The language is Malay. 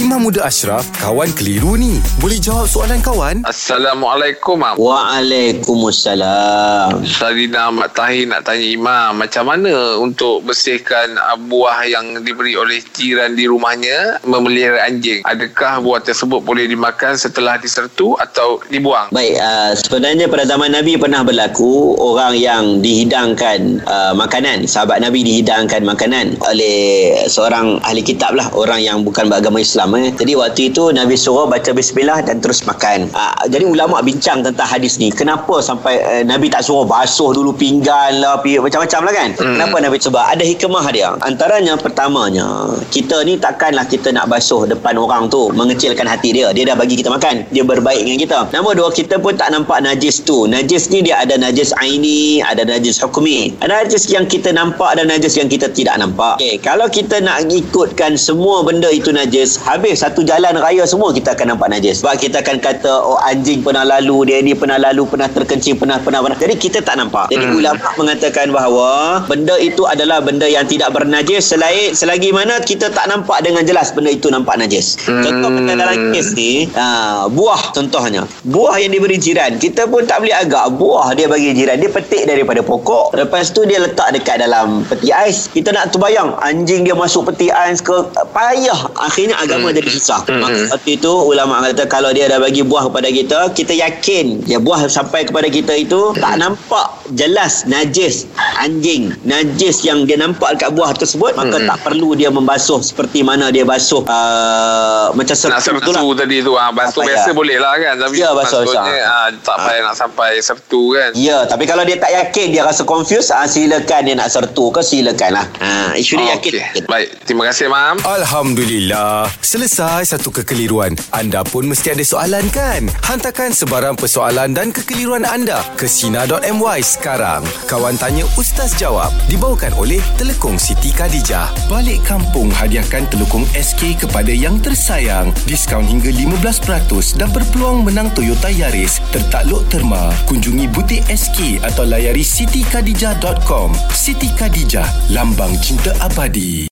Imam Muda Ashraf, kawan keliru ni. Boleh jawab soalan kawan? Assalamualaikum, Mam. Waalaikumsalam. Sarina Mak Tahir nak tanya Imam, macam mana untuk bersihkan uh, buah yang diberi oleh jiran di rumahnya memelihara anjing? Adakah buah tersebut boleh dimakan setelah disertu atau dibuang? Baik, uh, sebenarnya pada zaman Nabi pernah berlaku orang yang dihidangkan uh, makanan. Sahabat Nabi dihidangkan makanan oleh seorang ahli kitab lah. Orang yang bukan beragama Islam. Eh. Jadi waktu itu Nabi suruh baca bismillah dan terus makan. Uh, jadi ulama bincang tentang hadis ni. Kenapa sampai uh, Nabi tak suruh basuh dulu pinggan lah, pi- macam-macam lah kan? Hmm. Kenapa Nabi sebab ada hikmah dia. Antaranya pertamanya, kita ni takkanlah kita nak basuh depan orang tu mengecilkan hati dia. Dia dah bagi kita makan. Dia berbaik dengan kita. Nombor dua, kita pun tak nampak najis tu. Najis ni dia ada najis aini, ada najis hukumi. Ada najis yang kita nampak dan najis yang kita tidak nampak. Okay, kalau kita nak ikutkan semua benda itu najis, habis satu jalan raya semua kita akan nampak najis. Sebab kita akan kata, oh anjing pernah lalu, dia ni pernah lalu, pernah terkencing, pernah, pernah, pernah. Jadi kita tak nampak. Jadi Hmm. ulama mengatakan bahawa benda itu adalah benda yang tidak bernajis selain selagi mana kita tak nampak dengan jelas benda itu nampak najis. Hmm. Contoh macam dalam kes ni, ha, buah contohnya. Buah yang diberi jiran, kita pun tak boleh agak buah dia bagi jiran. Dia petik daripada pokok. Lepas tu dia letak dekat dalam peti ais. Kita nak terbayang anjing dia masuk peti ais ke payah. Akhirnya agama Hmm. Jadi susah. Hmm. Maka waktu itu ulama kata kalau dia dah bagi buah kepada kita, kita yakin ya buah sampai kepada kita itu tak nampak jelas najis anjing najis yang dia nampak dekat buah tersebut maka Hmm. tak perlu dia membasuh seperti mana dia basuh uh, macam Nak sertu tu lah sertu tadi tu ah basuh Tak biasa payah. boleh lah kan tapi Ya, basuh maksudnya ah, tak Ah. payah nak sampai sertu kan Ya, tapi kalau dia tak yakin, dia rasa confused, ah, silakan dia nak sertu ke silakan lah. Ha, isu dia Ah, yakin. baik terima kasih mam Alhamdulillah. Selesai satu kekeliruan. Anda pun mesti ada soalan kan? Hantarkan sebarang persoalan dan kekeliruan anda ke Sina.my sekarang. Kawan Tanya Ustaz Jawab dibawakan oleh Telekong Siti Khadijah. Balik kampung hadiahkan Telekong SK kepada yang tersayang. Diskaun hingga 15% dan berpeluang menang Toyota Yaris. Tertakluk terma. Kunjungi butik SK atau layari sitikadijah.com. Siti Khadijah, lambang cinta abadi.